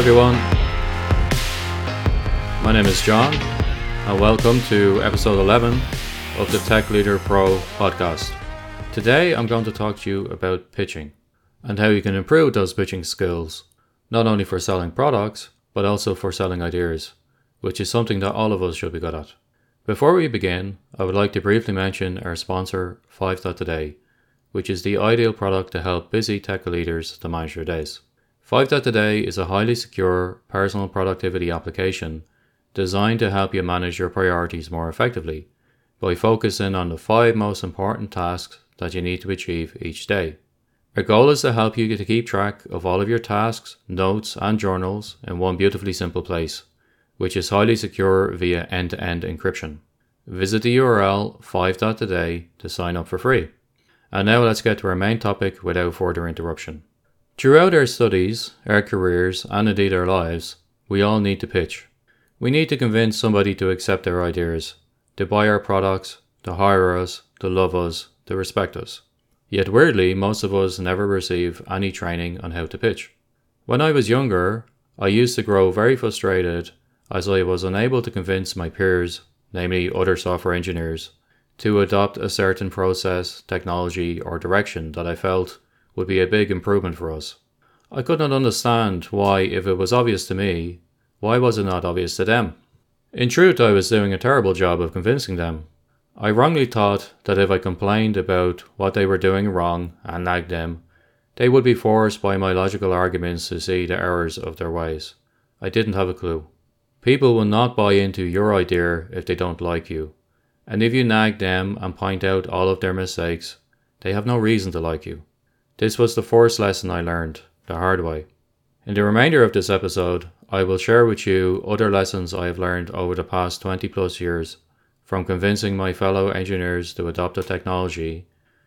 Everyone. My name is John, and welcome to episode 11 of the Tech Leader Pro podcast. Today, I'm going to talk to you about pitching and how you can improve those pitching skills, not only for selling products, but also for selling ideas, which is something that all of us should be good at. Before we begin, I would like to briefly mention our sponsor, 5 Today, which is the ideal product to help busy tech leaders to manage their days. 5 Today is a highly secure personal productivity application designed to help you manage your priorities more effectively by focusing on the five most important tasks that you need to achieve each day. Our goal is to help you to keep track of all of your tasks, notes, and journals in one beautifully simple place, which is highly secure via end to end encryption. Visit the URL 5.today to sign up for free. And now let's get to our main topic without further interruption. Throughout our studies, our careers, and indeed our lives, we all need to pitch. We need to convince somebody to accept our ideas, to buy our products, to hire us, to love us, to respect us. Yet weirdly, most of us never receive any training on how to pitch. When I was younger, I used to grow very frustrated as I was unable to convince my peers, namely other software engineers, to adopt a certain process, technology, or direction that I felt would be a big improvement for us. I could not understand why, if it was obvious to me, why was it not obvious to them? In truth, I was doing a terrible job of convincing them. I wrongly thought that if I complained about what they were doing wrong and nagged them, they would be forced by my logical arguments to see the errors of their ways. I didn't have a clue. People will not buy into your idea if they don't like you. And if you nag them and point out all of their mistakes, they have no reason to like you. This was the first lesson I learned, the hard way. In the remainder of this episode, I will share with you other lessons I have learned over the past 20 plus years, from convincing my fellow engineers to adopt a technology,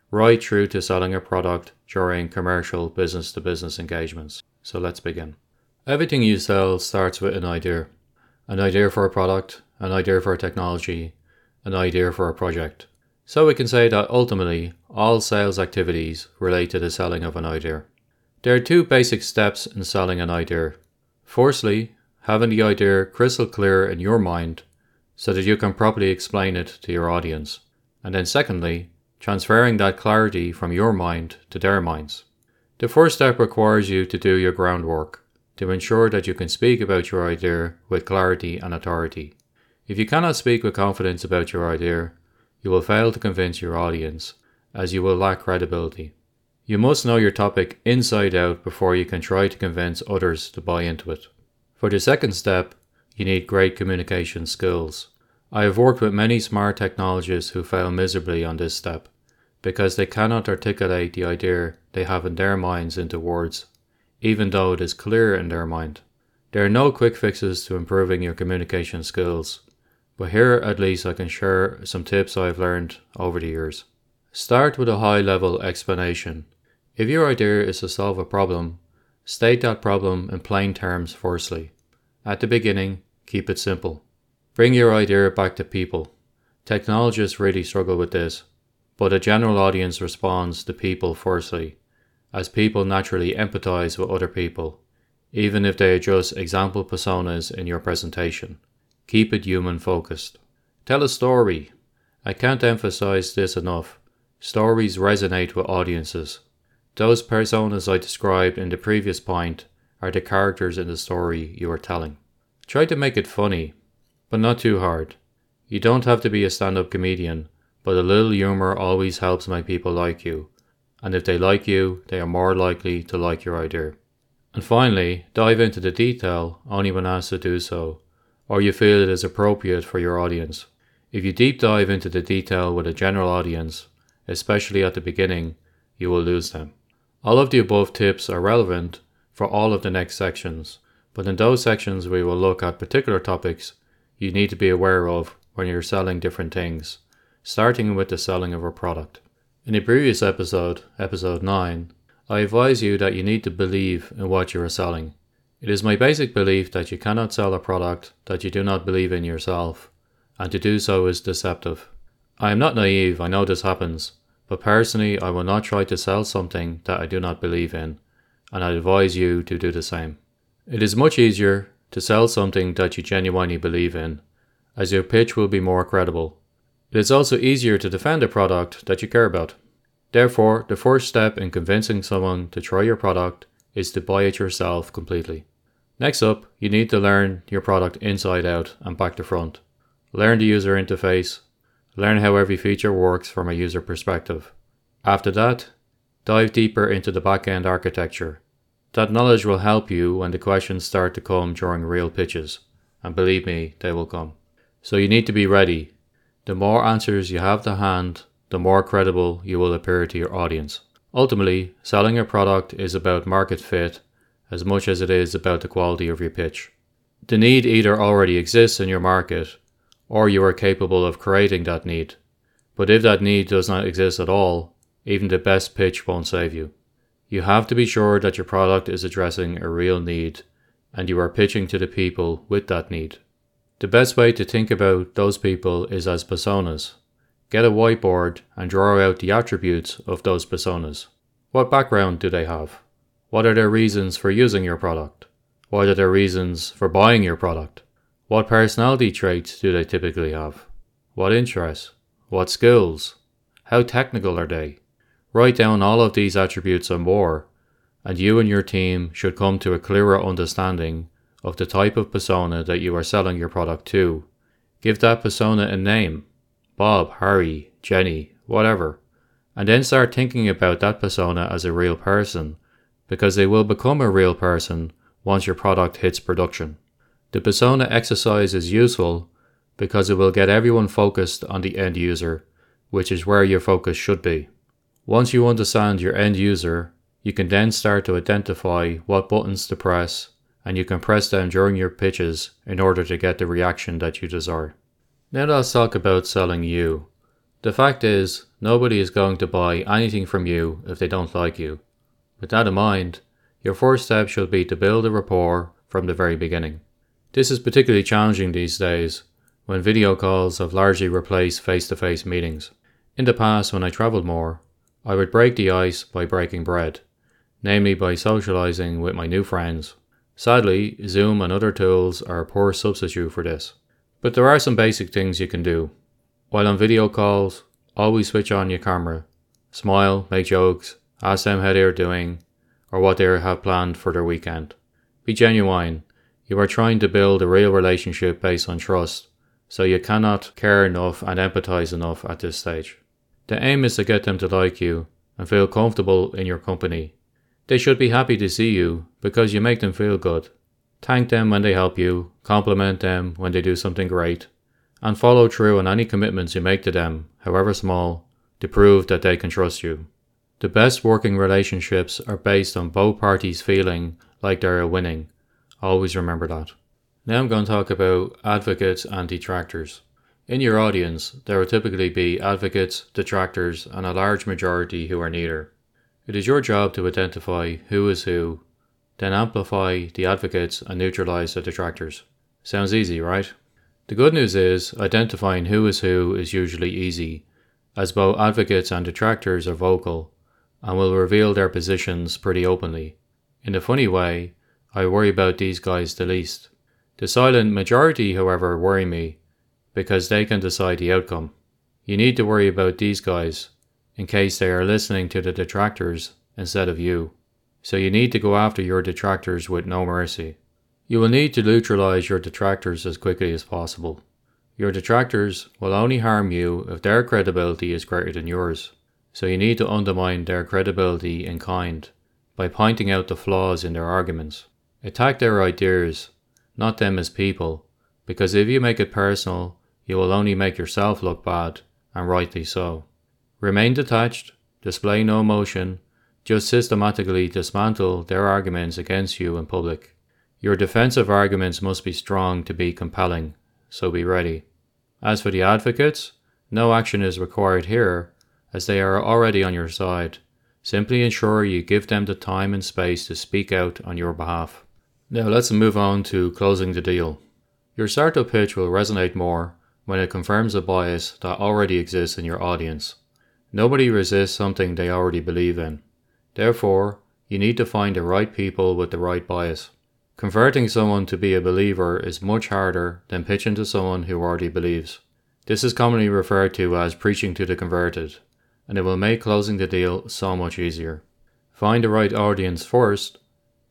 right through to selling a product during commercial business to business engagements. So let's begin. Everything you sell starts with an idea an idea for a product, an idea for a technology, an idea for a project. So we can say that ultimately, all sales activities relate to the selling of an idea. There are two basic steps in selling an idea. Firstly, having the idea crystal clear in your mind so that you can properly explain it to your audience. And then secondly, transferring that clarity from your mind to their minds. The first step requires you to do your groundwork to ensure that you can speak about your idea with clarity and authority. If you cannot speak with confidence about your idea, you will fail to convince your audience, as you will lack credibility. You must know your topic inside out before you can try to convince others to buy into it. For the second step, you need great communication skills. I have worked with many smart technologists who fail miserably on this step because they cannot articulate the idea they have in their minds into words, even though it is clear in their mind. There are no quick fixes to improving your communication skills, but here at least I can share some tips I've learned over the years. Start with a high level explanation. If your idea is to solve a problem, state that problem in plain terms firstly. At the beginning, keep it simple. Bring your idea back to people. Technologists really struggle with this, but a general audience responds to people firstly, as people naturally empathize with other people, even if they are just example personas in your presentation. Keep it human focused. Tell a story. I can't emphasize this enough. Stories resonate with audiences. Those personas I described in the previous point are the characters in the story you are telling. Try to make it funny, but not too hard. You don't have to be a stand up comedian, but a little humour always helps make people like you. And if they like you, they are more likely to like your idea. And finally, dive into the detail only when asked to do so or you feel it is appropriate for your audience. If you deep dive into the detail with a general audience, especially at the beginning, you will lose them. All of the above tips are relevant for all of the next sections, but in those sections we will look at particular topics you need to be aware of when you're selling different things, starting with the selling of a product. In a previous episode, episode 9, I advise you that you need to believe in what you are selling. It is my basic belief that you cannot sell a product that you do not believe in yourself, and to do so is deceptive. I am not naive, I know this happens, but personally, I will not try to sell something that I do not believe in, and I advise you to do the same. It is much easier to sell something that you genuinely believe in, as your pitch will be more credible. It is also easier to defend a product that you care about. Therefore, the first step in convincing someone to try your product is to buy it yourself completely. Next up, you need to learn your product inside out and back to front. Learn the user interface, learn how every feature works from a user perspective. After that, dive deeper into the backend architecture. That knowledge will help you when the questions start to come during real pitches, and believe me, they will come. So you need to be ready. The more answers you have to hand, the more credible you will appear to your audience. Ultimately, selling a product is about market fit as much as it is about the quality of your pitch. The need either already exists in your market or you are capable of creating that need. But if that need does not exist at all, even the best pitch won't save you. You have to be sure that your product is addressing a real need and you are pitching to the people with that need. The best way to think about those people is as personas. Get a whiteboard and draw out the attributes of those personas. What background do they have? What are their reasons for using your product? What are their reasons for buying your product? What personality traits do they typically have? What interests? What skills? How technical are they? Write down all of these attributes and more, and you and your team should come to a clearer understanding of the type of persona that you are selling your product to. Give that persona a name Bob, Harry, Jenny, whatever, and then start thinking about that persona as a real person because they will become a real person once your product hits production. The persona exercise is useful because it will get everyone focused on the end user, which is where your focus should be. Once you understand your end user, you can then start to identify what buttons to press, and you can press them during your pitches in order to get the reaction that you desire. Now let's talk about selling you. The fact is, nobody is going to buy anything from you if they don't like you. With that in mind, your first step should be to build a rapport from the very beginning. This is particularly challenging these days when video calls have largely replaced face to face meetings. In the past, when I travelled more, I would break the ice by breaking bread, namely by socialising with my new friends. Sadly, Zoom and other tools are a poor substitute for this. But there are some basic things you can do. While on video calls, always switch on your camera, smile, make jokes, Ask them how they are doing or what they have planned for their weekend. Be genuine. You are trying to build a real relationship based on trust, so you cannot care enough and empathize enough at this stage. The aim is to get them to like you and feel comfortable in your company. They should be happy to see you because you make them feel good. Thank them when they help you, compliment them when they do something great, and follow through on any commitments you make to them, however small, to prove that they can trust you. The best working relationships are based on both parties feeling like they are winning. Always remember that. Now I'm going to talk about advocates and detractors. In your audience, there will typically be advocates, detractors, and a large majority who are neither. It is your job to identify who is who, then amplify the advocates and neutralize the detractors. Sounds easy, right? The good news is, identifying who is who is usually easy, as both advocates and detractors are vocal and will reveal their positions pretty openly. In a funny way, I worry about these guys the least. The silent majority, however, worry me because they can decide the outcome. You need to worry about these guys in case they are listening to the detractors instead of you. So you need to go after your detractors with no mercy. You will need to neutralize your detractors as quickly as possible. Your detractors will only harm you if their credibility is greater than yours. So you need to undermine their credibility in kind by pointing out the flaws in their arguments. Attack their ideas, not them as people, because if you make it personal, you will only make yourself look bad, and rightly so. Remain detached, display no emotion, just systematically dismantle their arguments against you in public. Your defensive arguments must be strong to be compelling, so be ready. As for the advocates, no action is required here as they are already on your side. Simply ensure you give them the time and space to speak out on your behalf. Now let's move on to closing the deal. Your startup pitch will resonate more when it confirms a bias that already exists in your audience. Nobody resists something they already believe in. Therefore, you need to find the right people with the right bias. Converting someone to be a believer is much harder than pitching to someone who already believes. This is commonly referred to as preaching to the converted, and it will make closing the deal so much easier. Find the right audience first,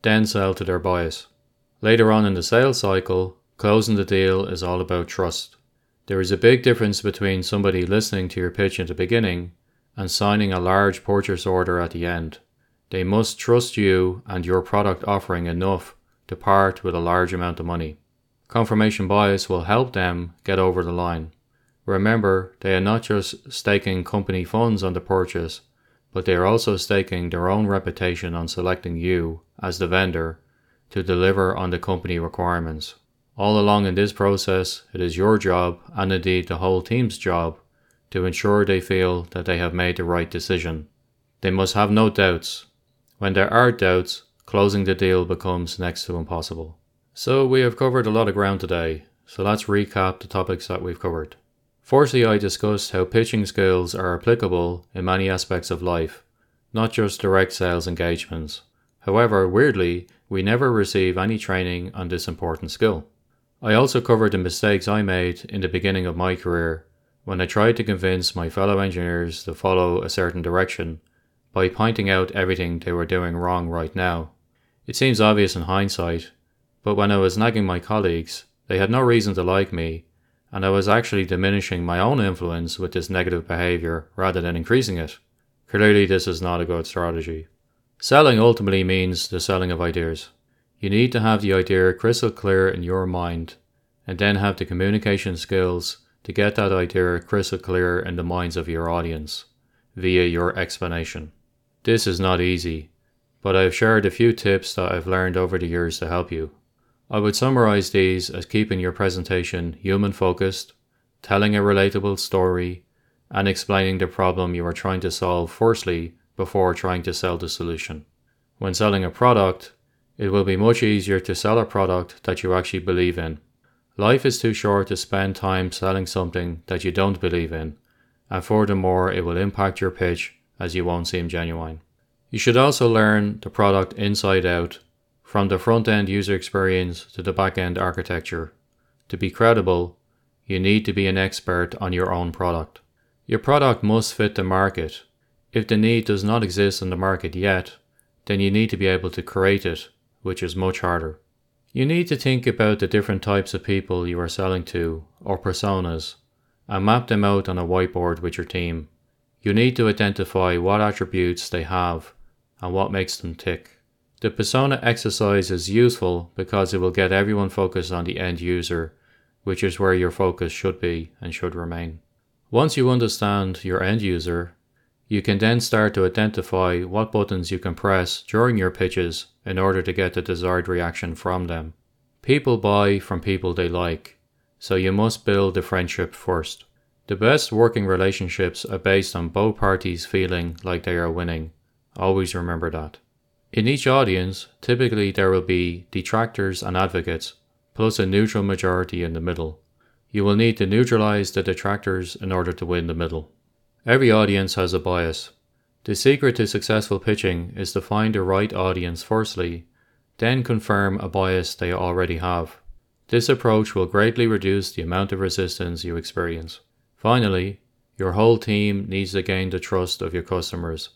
then sell to their bias. Later on in the sales cycle, closing the deal is all about trust. There is a big difference between somebody listening to your pitch at the beginning and signing a large purchase order at the end. They must trust you and your product offering enough to part with a large amount of money. Confirmation bias will help them get over the line. Remember, they are not just staking company funds on the purchase, but they are also staking their own reputation on selecting you as the vendor to deliver on the company requirements. All along in this process, it is your job, and indeed the whole team's job, to ensure they feel that they have made the right decision. They must have no doubts. When there are doubts, closing the deal becomes next to impossible. So, we have covered a lot of ground today, so let's recap the topics that we've covered. Firstly, I discussed how pitching skills are applicable in many aspects of life, not just direct sales engagements. However, weirdly, we never receive any training on this important skill. I also covered the mistakes I made in the beginning of my career when I tried to convince my fellow engineers to follow a certain direction by pointing out everything they were doing wrong right now. It seems obvious in hindsight, but when I was nagging my colleagues, they had no reason to like me, and I was actually diminishing my own influence with this negative behavior rather than increasing it. Clearly, this is not a good strategy. Selling ultimately means the selling of ideas. You need to have the idea crystal clear in your mind, and then have the communication skills to get that idea crystal clear in the minds of your audience via your explanation. This is not easy, but I've shared a few tips that I've learned over the years to help you. I would summarize these as keeping your presentation human focused, telling a relatable story, and explaining the problem you are trying to solve firstly before trying to sell the solution. When selling a product, it will be much easier to sell a product that you actually believe in. Life is too short to spend time selling something that you don't believe in, and furthermore, it will impact your pitch as you won't seem genuine. You should also learn the product inside out, from the front end user experience to the back end architecture. To be credible, you need to be an expert on your own product. Your product must fit the market. If the need does not exist in the market yet, then you need to be able to create it, which is much harder. You need to think about the different types of people you are selling to, or personas, and map them out on a whiteboard with your team. You need to identify what attributes they have and what makes them tick. The persona exercise is useful because it will get everyone focused on the end user, which is where your focus should be and should remain. Once you understand your end user, you can then start to identify what buttons you can press during your pitches in order to get the desired reaction from them. People buy from people they like, so you must build the friendship first. The best working relationships are based on both parties feeling like they are winning. Always remember that. In each audience, typically there will be detractors and advocates, plus a neutral majority in the middle. You will need to neutralize the detractors in order to win the middle. Every audience has a bias. The secret to successful pitching is to find the right audience firstly, then confirm a bias they already have. This approach will greatly reduce the amount of resistance you experience. Finally, your whole team needs to gain the trust of your customers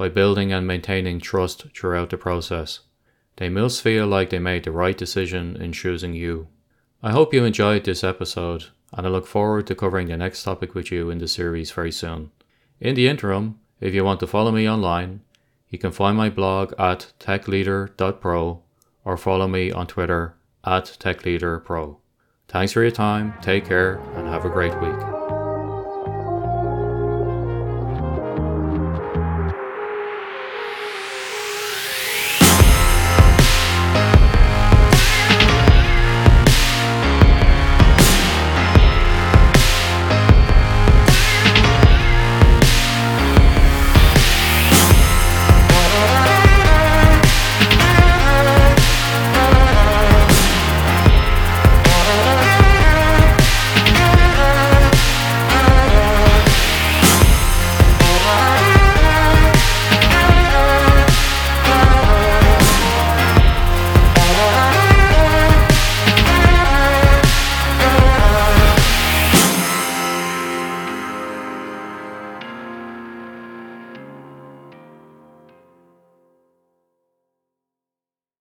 by building and maintaining trust throughout the process. They must feel like they made the right decision in choosing you. I hope you enjoyed this episode, and I look forward to covering the next topic with you in the series very soon. In the interim, if you want to follow me online, you can find my blog at techleader.pro or follow me on Twitter at techleaderpro. Thanks for your time, take care, and have a great week.